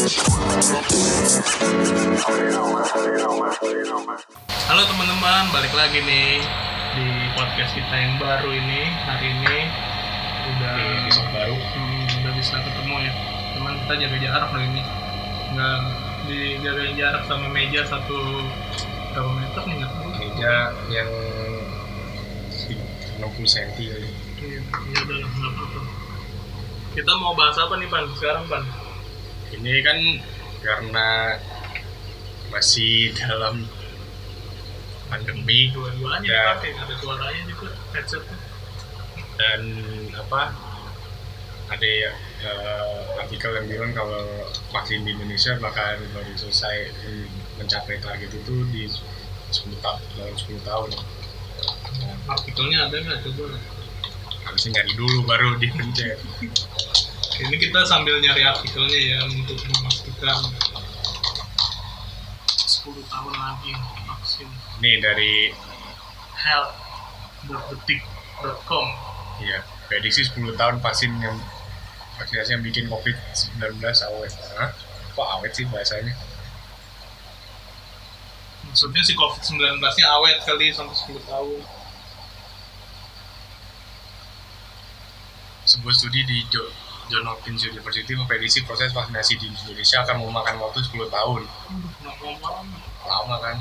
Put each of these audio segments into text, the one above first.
Halo teman-teman, balik lagi nih di podcast kita yang baru ini. Hari ini udah Di episode baru. Hmm, udah bisa ketemu ya. Cuman kita jaga jarak hari ini. Nggak dijaga jarak sama meja satu berapa meter nih nggak tahu. meja yang 60 cm kali. Iya, ya udah nggak apa-apa. Kita mau bahas apa nih Pan? Sekarang Pan? Ini kan karena masih dalam pandemi Dua-duanya Ya. dipakai, ada suaranya juga headsetnya. dan apa ada ya, eh, artikel yang bilang kalau vaksin di Indonesia bakal baru selesai mencapai target itu di 10 tahun dalam 10 tahun Artikelnya ada nggak coba? harusnya nyari dulu baru dipencet Ini kita sambil nyari artikelnya ya untuk memastikan. 10 tahun lagi vaksin. Ini dari health.detik.com ya prediksi 10 tahun vaksin yang vaksinasi yang bikin COVID-19 awet. Hah? kok awet sih bahasanya? Maksudnya si COVID-19 nya awet kali sampai 10 tahun. Sebuah studi di Jo- John Hopkins University memprediksi proses vaksinasi di Indonesia akan memakan waktu 10 tahun lama kan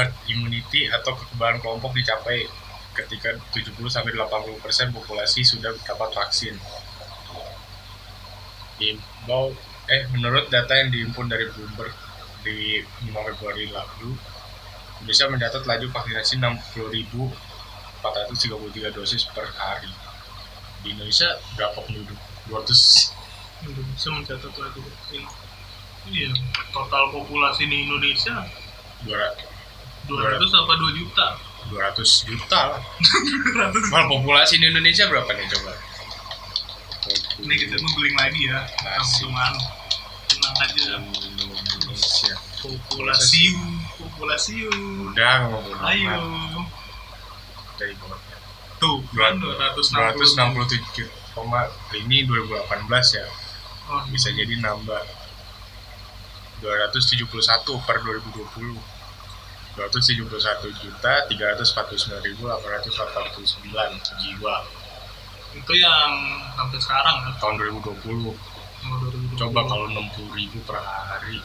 herd immunity atau kekebalan kelompok dicapai ketika 70 sampai 80 persen populasi sudah dapat vaksin. Diimbau, eh menurut data yang dihimpun dari Bloomberg di 5 Februari lalu, Indonesia mencatat laju vaksinasi 60.433 dosis per hari. Di Indonesia berapa penduduk? 200 Indonesia mencatat lagi iya total populasi di Indonesia 200 200, apa 2 juta? 200 juta lah. Mal populasi di Indonesia berapa nih coba? Ini kita googling lagi ya teman tenang aja. Indonesia. Populasi. Populasi. Udah ngomong ayo. Dari tuh kan 267 atau enggak ini 2018 ya. Oh. bisa jadi nambah 271 per 2020 271 juta 349 ribu 849 jiwa. Itu yang sampai sekarang kan? tahun 2020, oh, 2020. coba kalau 60 ribu per hari.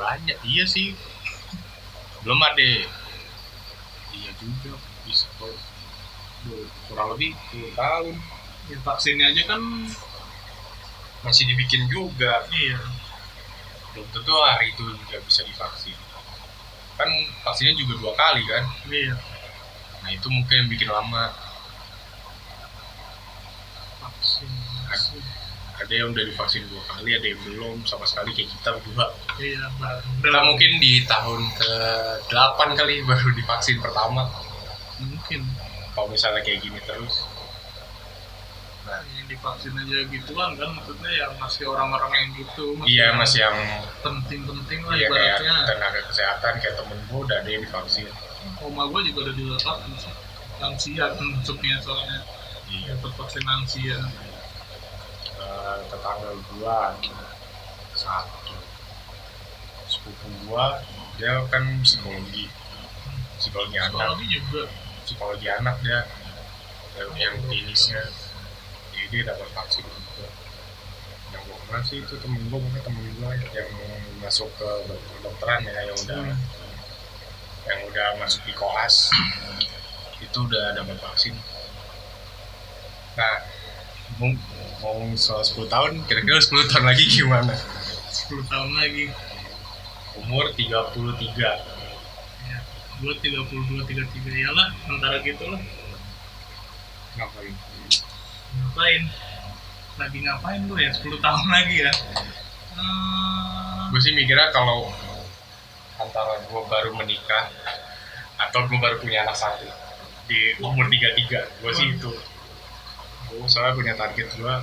Banyak iya sih. Belum ada. Iya juga bisa kurang lebih 10 tahun. Ya, vaksinnya aja kan masih dibikin juga. Iya. Belum tentu hari itu juga bisa divaksin. Kan vaksinnya juga dua kali kan? Iya. Nah itu mungkin yang bikin lama. Vaksin vaksin. ada yang udah divaksin dua kali ada yang belum. Sama sekali kayak kita berdua. Iya kita mungkin di tahun ke 8 kali baru divaksin pertama mungkin. Kalau misalnya kayak gini terus. Nah yang divaksin aja gituan kan maksudnya yang masih orang-orang yang gitu iya yang masih yang penting-penting lah Iya kayak ibaratnya. tenaga kesehatan kayak temen gue udah ada yang divaksin. oma gue juga udah divaksin lansia kan masuknya soalnya. Iya. dapat vaksin lansia. Eh, tetangga gua satu. Sepupu gua dia kan psikologi. Psikologi anak. Psikologi juga psikologi anak dia yang, yang klinisnya. Jadi dia dapat vaksin juga. Yang gua kenal sih itu temen gua bukan temen gua yang masuk ke kedokteran ya yang udah Hmm. yang udah masuk di koas. Itu udah dapat vaksin. Nah ngomong soal 10 tahun kira-kira 10 tahun lagi gimana? 10 tahun lagi. Umur 33 ya gue 32 33 ya lah antara gitu lah ngapain? Ngapain? Lagi ngapain lu ya? 10 tahun lagi ya? Eh, gue sih mikirnya kalau antara gue baru menikah atau gue baru punya anak satu di umur 33 gue sih itu. Gue soalnya punya target gue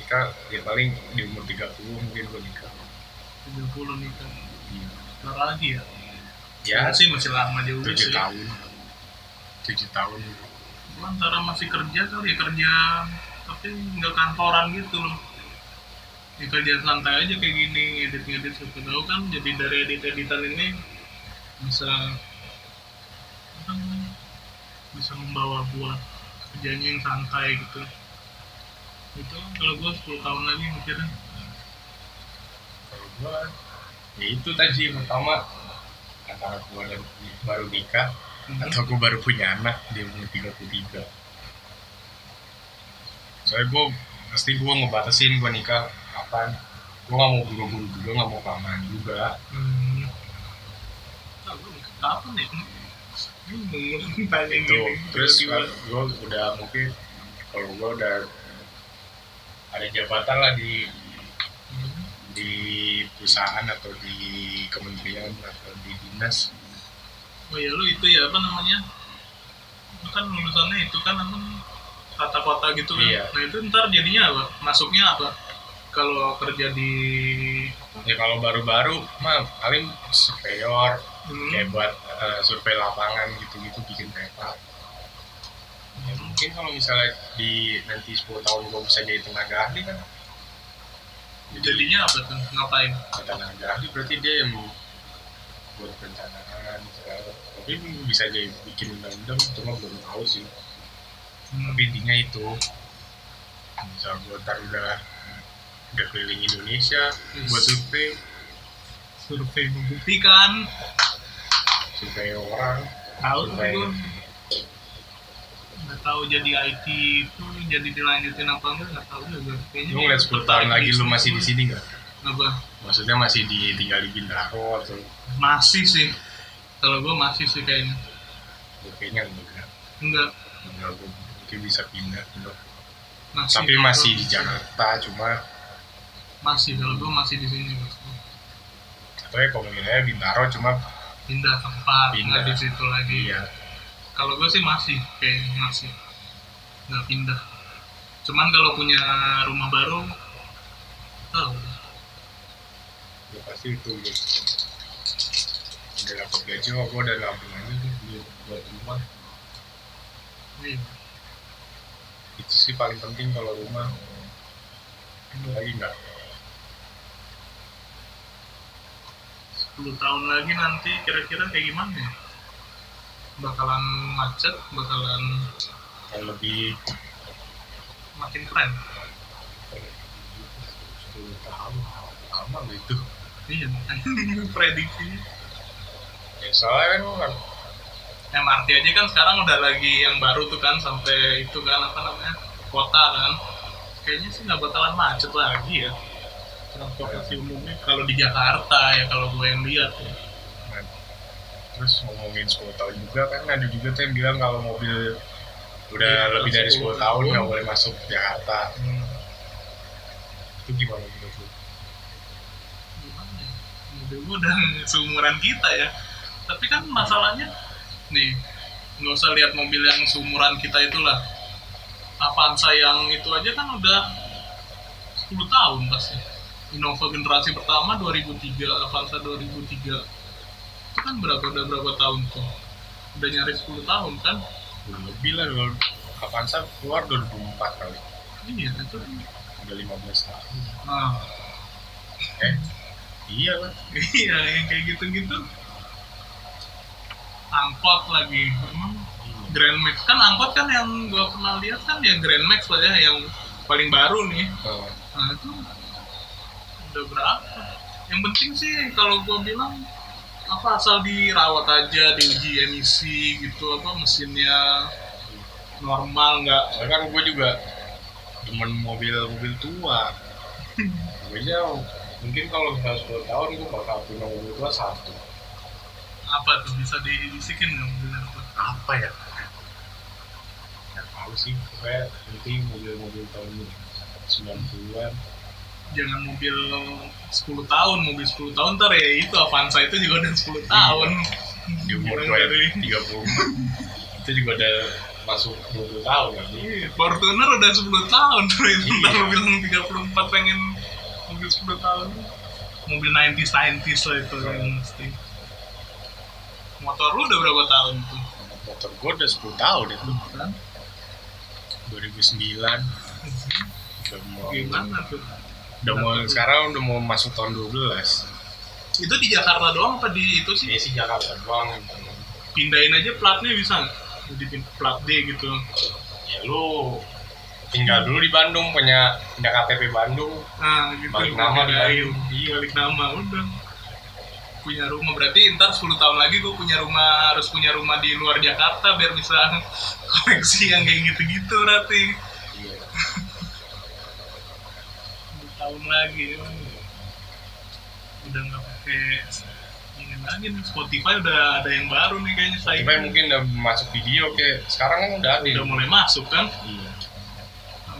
nikah ya paling di umur 30 mungkin gue nikah. 30 nih kan Bentar lagi ya ya sih masih lama juga tujuh sih. tahun. Tujuh tahun antara masih kerja kali ya kerja tapi nggak kantoran gitu loh. Ya kerja santai aja kayak gini edit edit siapa tahu kan jadi dari edit editan ini bisa bisa membawa buat kerjanya yang santai gitu. Itu kalau gue 10 tahun lagi mikirnya. Kalau gua ya itu tadi pertama gua dan baru nikah hmm, atau gua baru punya anak dia umur 33 soalnya gua pasti gua ngebatasin gua nikah kapan. Gua nggak mau buru-buru juga nggak mau kelamaan juga. Hmm. Ah, gua nikah kapan ya? Itu terus gue udah mungkin kalau gue udah ada jabatan lah di Hmm. di perusahaan atau di kementerian atau di dinas Oh ya lu itu ya apa namanya? Lu kan lulusannya itu kan apa tata kota gitu kan. Iya. Nah itu ntar jadinya apa? Masuknya apa? Kalau kerja di ya kalau baru-baru mah paling surveyor hmm, kayak buat eh, survei lapangan gitu-gitu bikin peta ya, mungkin kalau misalnya di nanti 10 tahun gue bisa jadi tenaga ahli kan jadinya apa tuh? Ngapain? tenaga ahli berarti dia yang buat perencanaan tapi bisa jadi bikin undang-undang cuma belum tahu sih Hmm. tapi intinya itu misal gue ntar udah udah keliling Indonesia Yes. buat survei Survei membuktikan. survei orang Tahu tuh Survei. gue. Nggak tahu jadi IT itu jadi dilanjutin apa enggak nggak tahu juga. Kayaknya lu ngeliat 10 tahun lagi lu masih di sini nggak Apa? maksudnya masih di tinggal di Bintaro atau Masih sih. Kalau gue masih sih kayaknya. ya, kayaknya enggak Enggak. enggak gue mungkin bisa pindah enggak. Masih. tapi masih di Jakarta cuma Masih kalau gue masih di sini. Atau ya kalau wilayah Bintaro cuma pindah tempat Pindah. di situ lagi iya kalau gue sih masih kayak masih nggak pindah cuman kalau punya rumah baru tahu ya pasti itu gitu. udah dapat gaji kok gue udah nabung aja tuh buat buat rumah. Iya. Itu sih paling penting kalau rumah. Ada lagi enggak 10 tahun lagi nanti kira-kira kayak gimana ya? Bakalan macet bakalan yang lebih makin keren. 10 tahun lama loh itu iya. Prediksi. Ya soalnya kan MRT aja kan sekarang udah lagi yang baru tuh kan sampai itu kan apa namanya kota kan. Kayaknya sih nggak bakalan macet lagi ya. Transportasi umumnya kalau di Jakarta ya kalau gue yang lihat ya. Nah, terus ngomongin 10 tahun juga kan ada juga tuh yang bilang kalau mobil udah Iya, lebih dari 10 10 tahun nggak boleh masuk Jakarta. Hmm, itu gimana menurut lu? gimana ya? mobil udah seumuran kita ya. Tapi kan masalahnya nih nggak usah lihat mobil yang seumuran kita itulah. Avanza yang itu aja kan udah 10 tahun pasti. Innova generasi pertama 2003 Avanza 2003 itu kan berapa udah berapa tahun tuh? Udah nyaris 10 tahun kan lebih lah kalau Avanza keluar 2004 kali. Iya itu udah 15 tahun. Nah eh iya lah. Iya yang kayak gitu-gitu. Angkot lagi. Emang Grand Max. Kan angkot kan yang gua pernah lihat kan yang Grand Max lah ya yang paling baru nih. Oh, nah itu udah berapa? Yang penting sih kalau gua bilang apa asal dirawat aja diuji emisi gitu apa mesinnya normal nggak? Soalnya kan gue juga demen mobil-mobil tua. Gue mungkin kalau misalnya 10 tahun gue bakal punya mobil tua satu. Apa tuh bisa dibisikin nggak mobilnya? Apa apa ya? Nggak tahu sih pokoknya penting mobil-mobil tahun 90-an jangan mobil 10 tahun mobil 10 tahun ntar ya itu Avanza itu juga udah 10 tahun. Di umur dari- 30 itu juga udah masuk 20 tahun kan? Iya, Fortuner udah 10 tahun itu Iya. ntar bilang 34 pengen mobil 10 tahun. Mobil 90s 90s lah itu yang mesti. Motor lu udah berapa tahun tuh? Motor gue udah 10 tahun itu. Kan 2009 udah mau gimana tuh udah mau sekarang udah mau masuk tahun 12 itu di Jakarta doang apa di itu sih? Ini sih Jakarta doang pindahin aja platnya bisa jadi plat D gitu. Ya lu tinggal dulu di Bandung punya punya KTP Bandung. Nah gitu. Balik nama di. Bandung. iya balik nama udah. Punya rumah. Berarti ntar 10 tahun lagi gue punya rumah harus punya rumah di luar Jakarta biar bisa koleksi yang kayak gitu-gitu berarti iya 10 tahun lagi. Udah nggak pakai ini lagi nih Spotify udah ada yang baru nih kayaknya Spotify saingan. mungkin udah masuk video kayak sekarang kan udah ada. Udah mulai masuk kan? Iya.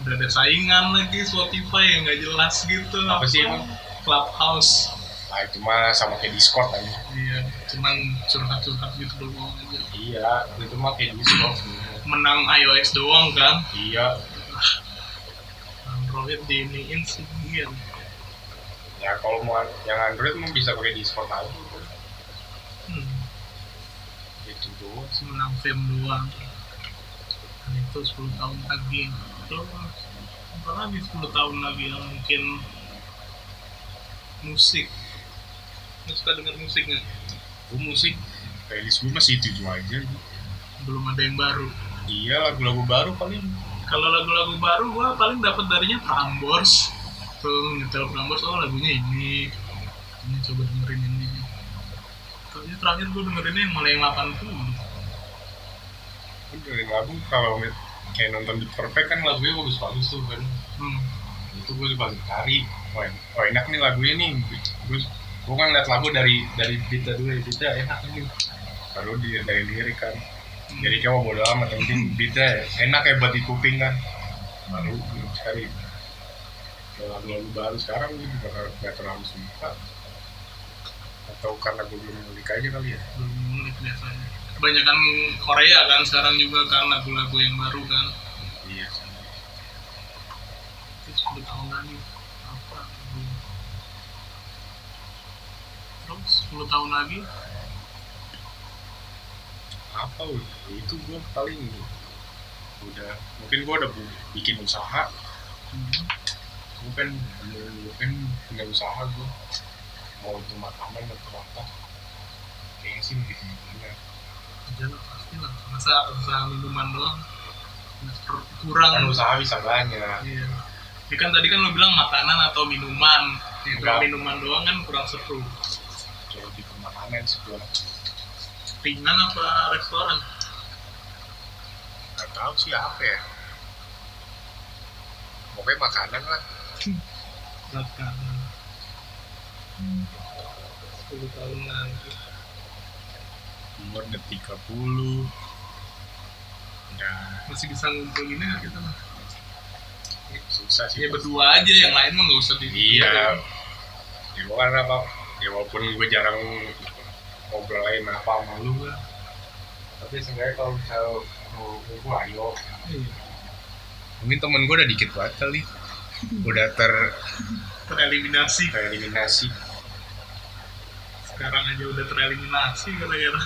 Udah ada saingan lagi Spotify yang nggak jelas gitu. Apa sih emang? Clubhouse. Nah itu mah sama kayak Discord aja. Iya cuman curhat-curhat gitu doang aja. Iya itu mah kayak Discord menang iOS doang kan? Iya Android diiniin sih iya. Ya kalau mau yang Android mah bisa pakai Discord aja. Hmm. itu doang. Menang film doang. Dan itu 10 tahun lagi. Terus apa lagi 10 tahun lagi yang mungkin musik. Lu suka denger musik nggak? gue musik playlist gue masih itu itu aja. Belum ada yang baru. Iya lagu-lagu baru paling kalau lagu-lagu baru gua paling dapat darinya Prambors tuh nyetel Prambors oh lagunya ini. Ini coba dengerin ini. Terus terakhir gua dengerinnya yang mulai yang 80 Kan dari lagu kalau kayak nonton The Perfect kan lagunya bagus-bagus tuh kan. Hmm. itu gue suka cari. Oh, oh enak nih lagunya nih. Gue gue kan liat lagu dari dari berita dulu dari berita enak nih. Baru di dari lirik kan jadi kayak mau bodo amat yang penting berita enak ya buat di kuping kan. Baru cari. Lagu-lagu baru sekarang gue juga nggak terlalu suka atau karena gue belum ngulik aja kali ya? Belum ngulik biasanya. Kebanyakan Korea kan sekarang juga kan lagu-lagu yang baru kan. Iya itu 10 tahun lagi apa? Terus 10 tahun lagi apa udah itu gue paling udah mungkin gue udah bikin usaha hmm. gue kan mungkin punya usaha gue mau itu makanan atau apa kayaknya sih begitu gimana aja lah pasti lah masa usaha minuman doang kurang kan usaha bisa banyak Iya. Ini kan tadi kan lo bilang makanan atau minuman. Enggak. minuman doang kan kurang seru. jadi di makanan sih Ringan apa restoran? nggak tahu sih apa ya pokoknya makanan lah Makanan. 10 tahun lagi. umur udah 30 udah Masih bisa ngumpul gini nggak kita mah? susah sih Ya berdua aja, yang lain mah nggak usah di iya ya gue kan apa ya walaupun gue jarang ngobrolin apa sama lu kan tapi sebenarnya kalau misalnya mau gue ayo Iya. mungkin temen gue udah dikit banget kali udah ter Tereliminasi. tereliminasi Sekarang aja udah tereliminasi gara-gara.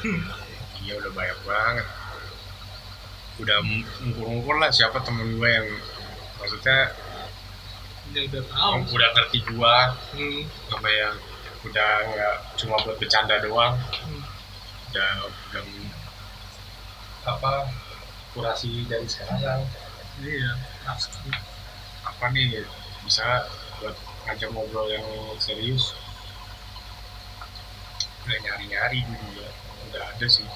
iya udah banyak banget udah ngukur-ngukur lah siapa temen gue yang maksudnya Ya udah tahu. udah ngerti gue Hmm. sama yang udah nggak cuma buat bercanda doang. Hmm. udah udah apa kurasi dari sekarang. Iya, pasti. apa nih bisa buat ngajak ngobrol yang serius. Udah nyari-nyari gue juga udah ada sih.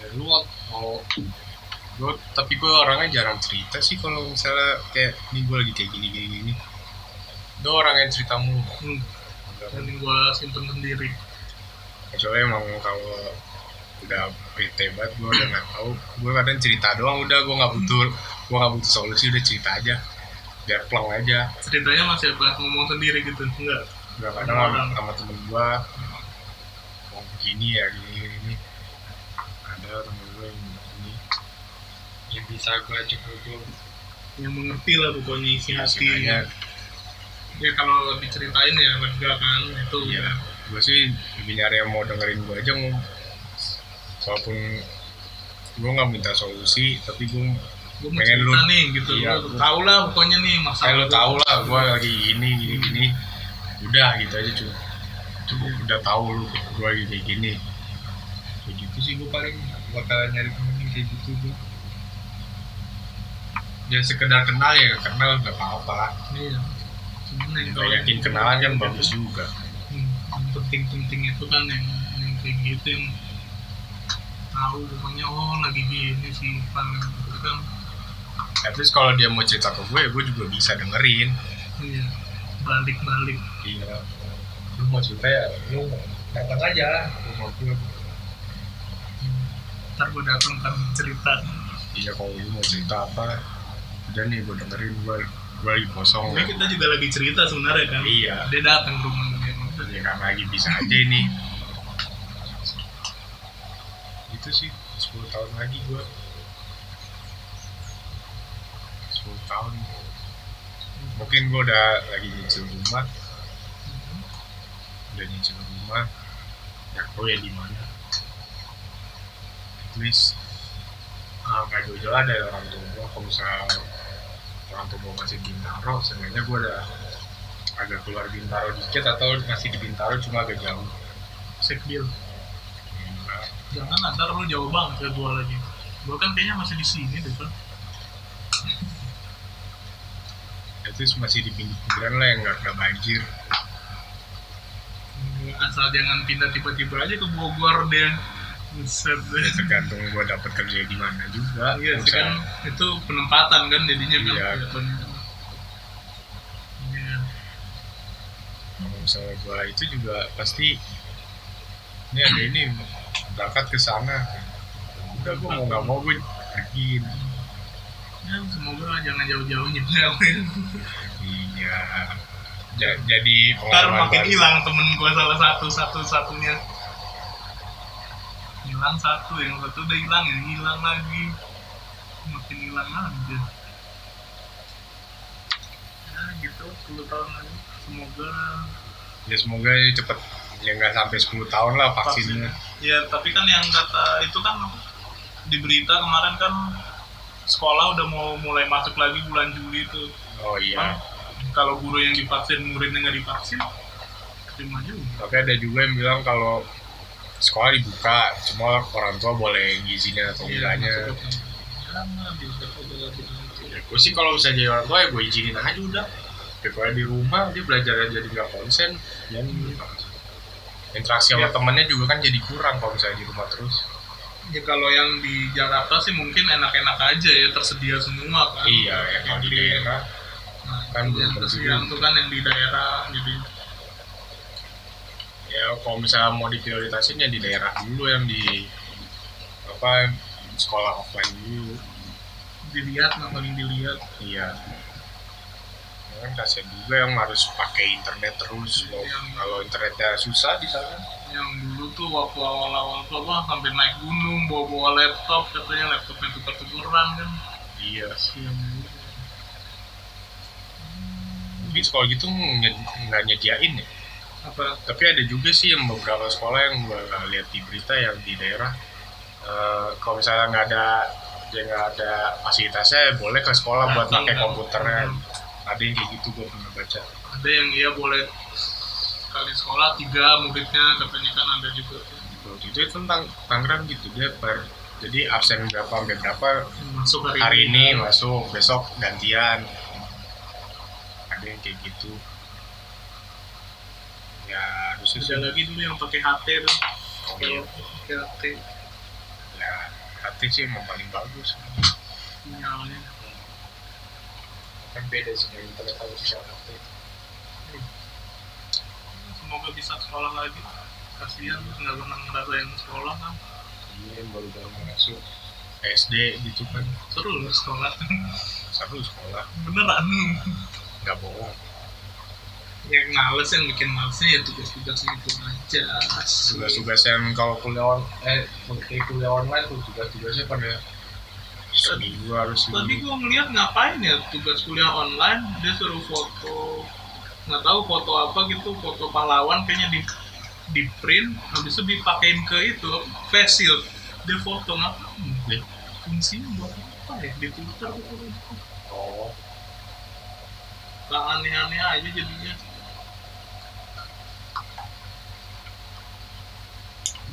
Jadi lu mau gue tapi gue orangnya jarang cerita sih kalau misalnya kayak ini gue lagi kayak gini gini gini gue orang yang cerita mulu Hmm. Dan gue simpen sendiri. kecuali emang kalau udah bete banget gue udah nggak tahu gue kadang cerita doang udah gue nggak butuh gue nggak butuh solusi udah cerita aja biar plong aja Ceritanya masih apa? Ngomong sendiri gitu? Enggak. nggak kadang sama, sama temen gue mau begini ya gini gini, ada temen gue yang begini yang bisa gue ajak ngobrol yang mengerti lah pokoknya isi ya hati sebenarnya ya kalau diceritain ya lega kan itu iya. udah gue sih lebih nyari yang mau dengerin gue aja mau walaupun gue nggak minta solusi tapi gue gue Pengen lu- nih gitu. Iya, lu gua- tau lah pokoknya nih masalah lo gua. tau lah gue lagi gini gini gini udah gitu aja cukup. Cukup udah tahu lu gue lagi kayak gini. Kayak gitu sih gue paling bakal nyari temen yang kayak gitu gue ya sekedar kenal ya kenal nggak apa-apa. Iya yang Kalau yakin kenalan kan bagus juga. Hmm, penting-penting itu kan yang, yang kayak gitu yang tahu pokoknya oh lagi gini sih paling itu kan at least kalau dia mau cerita ke gue gue juga bisa dengerin. Iya balik-balik. Iya. Lu mau cerita ya lu datang aja rumah gue Hmm. ntar gue datang kan cerita. Iya kalau lu mau cerita apa udah nih gue dengerin gue gue lagi kosong. Ini kita juga lagi cerita sebenarnya kan. Iya. Dia datang ke rumah ya karena lagi bisa aja ini. Itu sih 10 tahun lagi gue 10 tahun. Mungkin gue udah lagi nyicil rumah. Udah nyicil rumah. Ya gue ya di mana. At least ah, nggak jauh-jauh ada orang tua gue kalau misalnya orang tua gue masih Bintaro seenggaknya gue udah agak keluar Bintaro dikit atau masih di Bintaro cuma agak jauh. Sekbil jangan ntar lu jauh banget ke gue lagi. Gue kan kayaknya masih di sini deh kan itu masih di pinggir-pinggiran lah yang nggak nggak banjir. Asal jangan pindah tiba-tiba aja ke Bogor deh. Ya, tergantung gue dapet kerja di mana juga Iya sih kan Misalnya- itu penempatan kan jadinya kan Iya. kelihatannya. Iya. kalau misalnya gue itu juga pasti ini ada ini berangkat ke sana udah gue mau nggak mau gue pergi Ya, semoga jangan jauh-jauh juga. iya Ja- jadi Ntar makin hilang temen gue salah satu satu satunya. Hilang satu, yang satu udah hilang, yang hilang lagi. Makin hilang aja. Ya gitu, 10 tahun lagi. Semoga ya semoga ya cepet ya nggak sampai 10 tahun lah vaksinnya Ya, tapi kan yang kata itu kan di berita kemarin kan sekolah udah mau mulai masuk lagi bulan Juli itu. oh iya Kalau guru yang divaksin, muridnya nggak divaksin, terima juga. tapi ada juga yang bilang kalau sekolah dibuka cuma orang tua boleh ngizinin atau enggaknya. ya gue sih kalau bisa jadi orang tua ya gue izinin aja udah. Daripada di rumah dia belajar jadi nggak konsen. Dan interaksi sama Ya. temennya juga kan jadi kurang kalau misalnya di rumah terus. Ya kalau yang di Jakarta sih mungkin enak-enak aja ya tersedia semua kan. iya ya kalau di daerah. Nah, kan yang belum tersedia itu kan yang di daerah gitu. Ya kalau misalnya mau diprioritasin ya di daerah dulu yang di apa sekolah offline dulu Dilihat, nah paling dilihat. iya Ya kan kasihan juga yang harus pakai internet terus Kalau- Yang- kalau internetnya susah di sana Yang dulu tuh waktu awal-awal tuh apa sampai naik gunung bawa-bawa laptop katanya laptopnya tukar-tukeran kan. iya juga. mungkin sekolah gitu nggak nyediain ya Apa? Tapi ada juga sih yang beberapa sekolah yang gue lihat di berita yang di daerah eh, kalau misalnya nggak ada dia nggak ada fasilitasnya boleh ke sekolah buat Datang pakai komputernya. Ada yang kayak gitu gue pernah baca. Ada yang iya boleh kali sekolah tiga muridnya katanya kan ada juga. Waktu itu tentang Tangerang gitu dia per jadi absen berapa sampai berapa masuk hari, hari ini masuk besok gantian. Ada yang kayak gitu ya harusnya ada lagi dulu yang pakai HT tuh. Oh, iya. pakai HT ya hati sih emang paling bagus. Sinyalnya kan beda sih dengan internet kalau bisa hati semoga bisa sekolah lagi. Kasihan nggak pernah ngerasain sekolah kan? Ini yang baru-baru masuk SD gitu kan. Seru loh sekolah. Seru sekolah. Beneran. Nggak bohong yang males yang bikin malesnya ya tugas-tugasnya itu aja. Tugas-tugas yang kalau kuliah on eh kayak kuliah online tuh tugas-tugasnya pada seminggu harus tapi gue ngeliat ngapain ya tugas kuliah online dia suruh foto nggak tahu foto apa gitu foto pahlawan kayaknya di di print habis itu dipakein ke itu face shield. Dia foto ngapain Nih. fungsinya buat apa ya? Di Twitter gitu oh. Gak aneh-aneh aja jadinya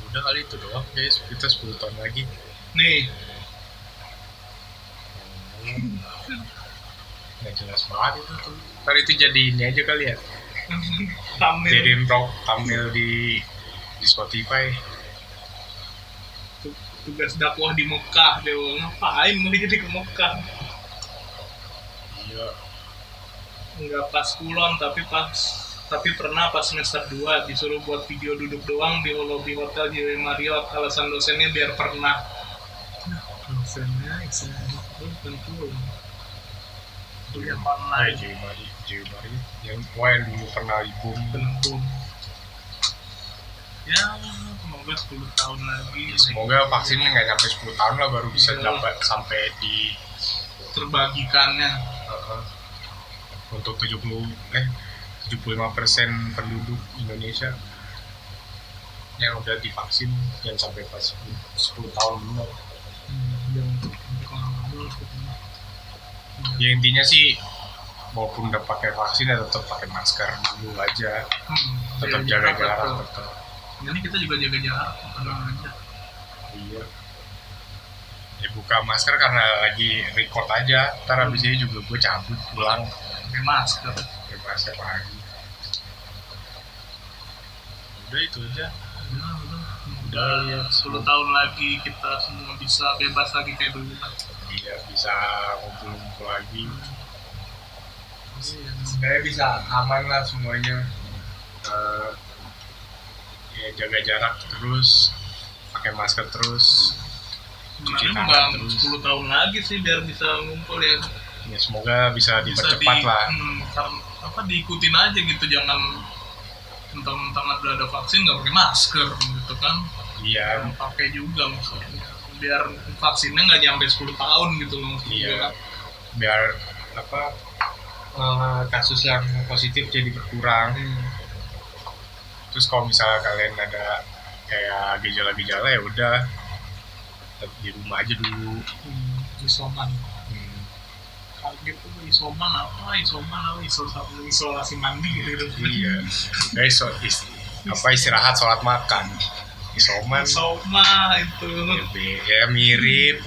udah kali itu doang guys kita 10 tahun lagi. Nih. Hmm. nggak jelas banget itu tuh. Ntar itu jadi ini aja kali ya. Thumbnail. Jadiin rock thumbnail di di Spotify. Tu- tugas dakwah di Mekah deh ngapain mau jadi ke Mekah? Iya. Nggak pas kulon tapi pas tapi pernah pas semester 2 disuruh buat video duduk doang di lobby hotel di Marriott alasan dosennya biar pernah. Dosennya Islam tentu. Kuliah online Jay Mari Jay Mari yang wah yang dulu pernah ibu. Tentu. Ya semoga 10 tahun lagi. Semoga vaksinnya nggak sampai 10 tahun lah baru bisa Iya. dapat sampai di terbagikannya. Uh, untuk 70 eh 75 persen penduduk Indonesia yang udah divaksin jangan sampai pas 10 tahun ketemu ya intinya sih walaupun udah pakai vaksin ya tetap pakai masker dulu aja. Hmm, tetap ya, jaga jarak tetap ini kita juga jaga jarak tenang aja. Iya. Ya buka masker karena lagi record aja. Ntar abis ini juga gue cabut pulang. Pakai masker masker lagi. Udah itu aja. Udah udah. Udah, ya. 10 tahun lagi kita semua bisa bebas lagi kayak dulu iya bisa ngumpul-ngumpul lagi. Iya. sebenarnya bisa aman lah semuanya. Eh, ya jaga jarak terus pakai masker terus Cuci tangan terus. 10 tahun lagi sih biar bisa ngumpul ya. Ya semoga bisa bisa di dipercepat lah. hmm, apa diikutin aja gitu jangan mentang-mentang ada ada vaksin nggak pakai masker gitu kan. Iya. Pakai juga maksudnya. Biar vaksinnya nggak nyampe 10 tahun gitu loh Iya. biar apa eh, kasus yang positif jadi berkurang. Hmm. terus kalau misalnya kalian ada kayak gejala-gejala ya udah di rumah aja dulu. Hmm, isoman Hmm, kaget tuh isoman apa isoman apa isolasi, isolasi mandi gitu iya. Guys so, is- apa istirahat sholat makan. Isoman. Soma itu ya, ya mirip.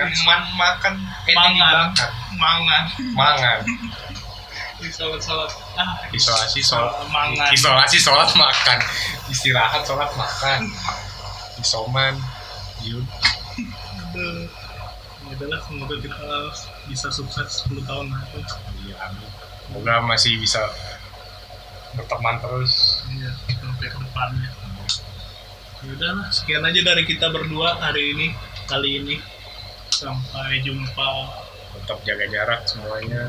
Kan man makan mangan. mangan. Mangan. Isolat sholat ah. Isolasi sholat. Mangan. Isolasi sholat makan. Istirahat sholat makan. Isoman. Aduh. Udahlah semoga kita bisa sukses 10 tahun lagi iya amin. Semoga masih bisa berteman terus. Iya sampai ke depannya. Ya udahlah sekian aja dari kita berdua hari ini kali ini. Sampai jumpa. Tetap jaga jarak semuanya.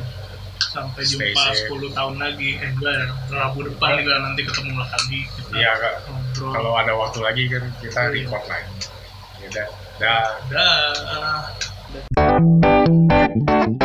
Sampai Stay jumpa safe. 10 tahun lagi. Eh enggak ya Rabu depan juga nanti ketemu lagi. Kita iya kak. ngobrol. Kalau ada waktu lagi kan kita Iya. record lagi ya udah. Dah dah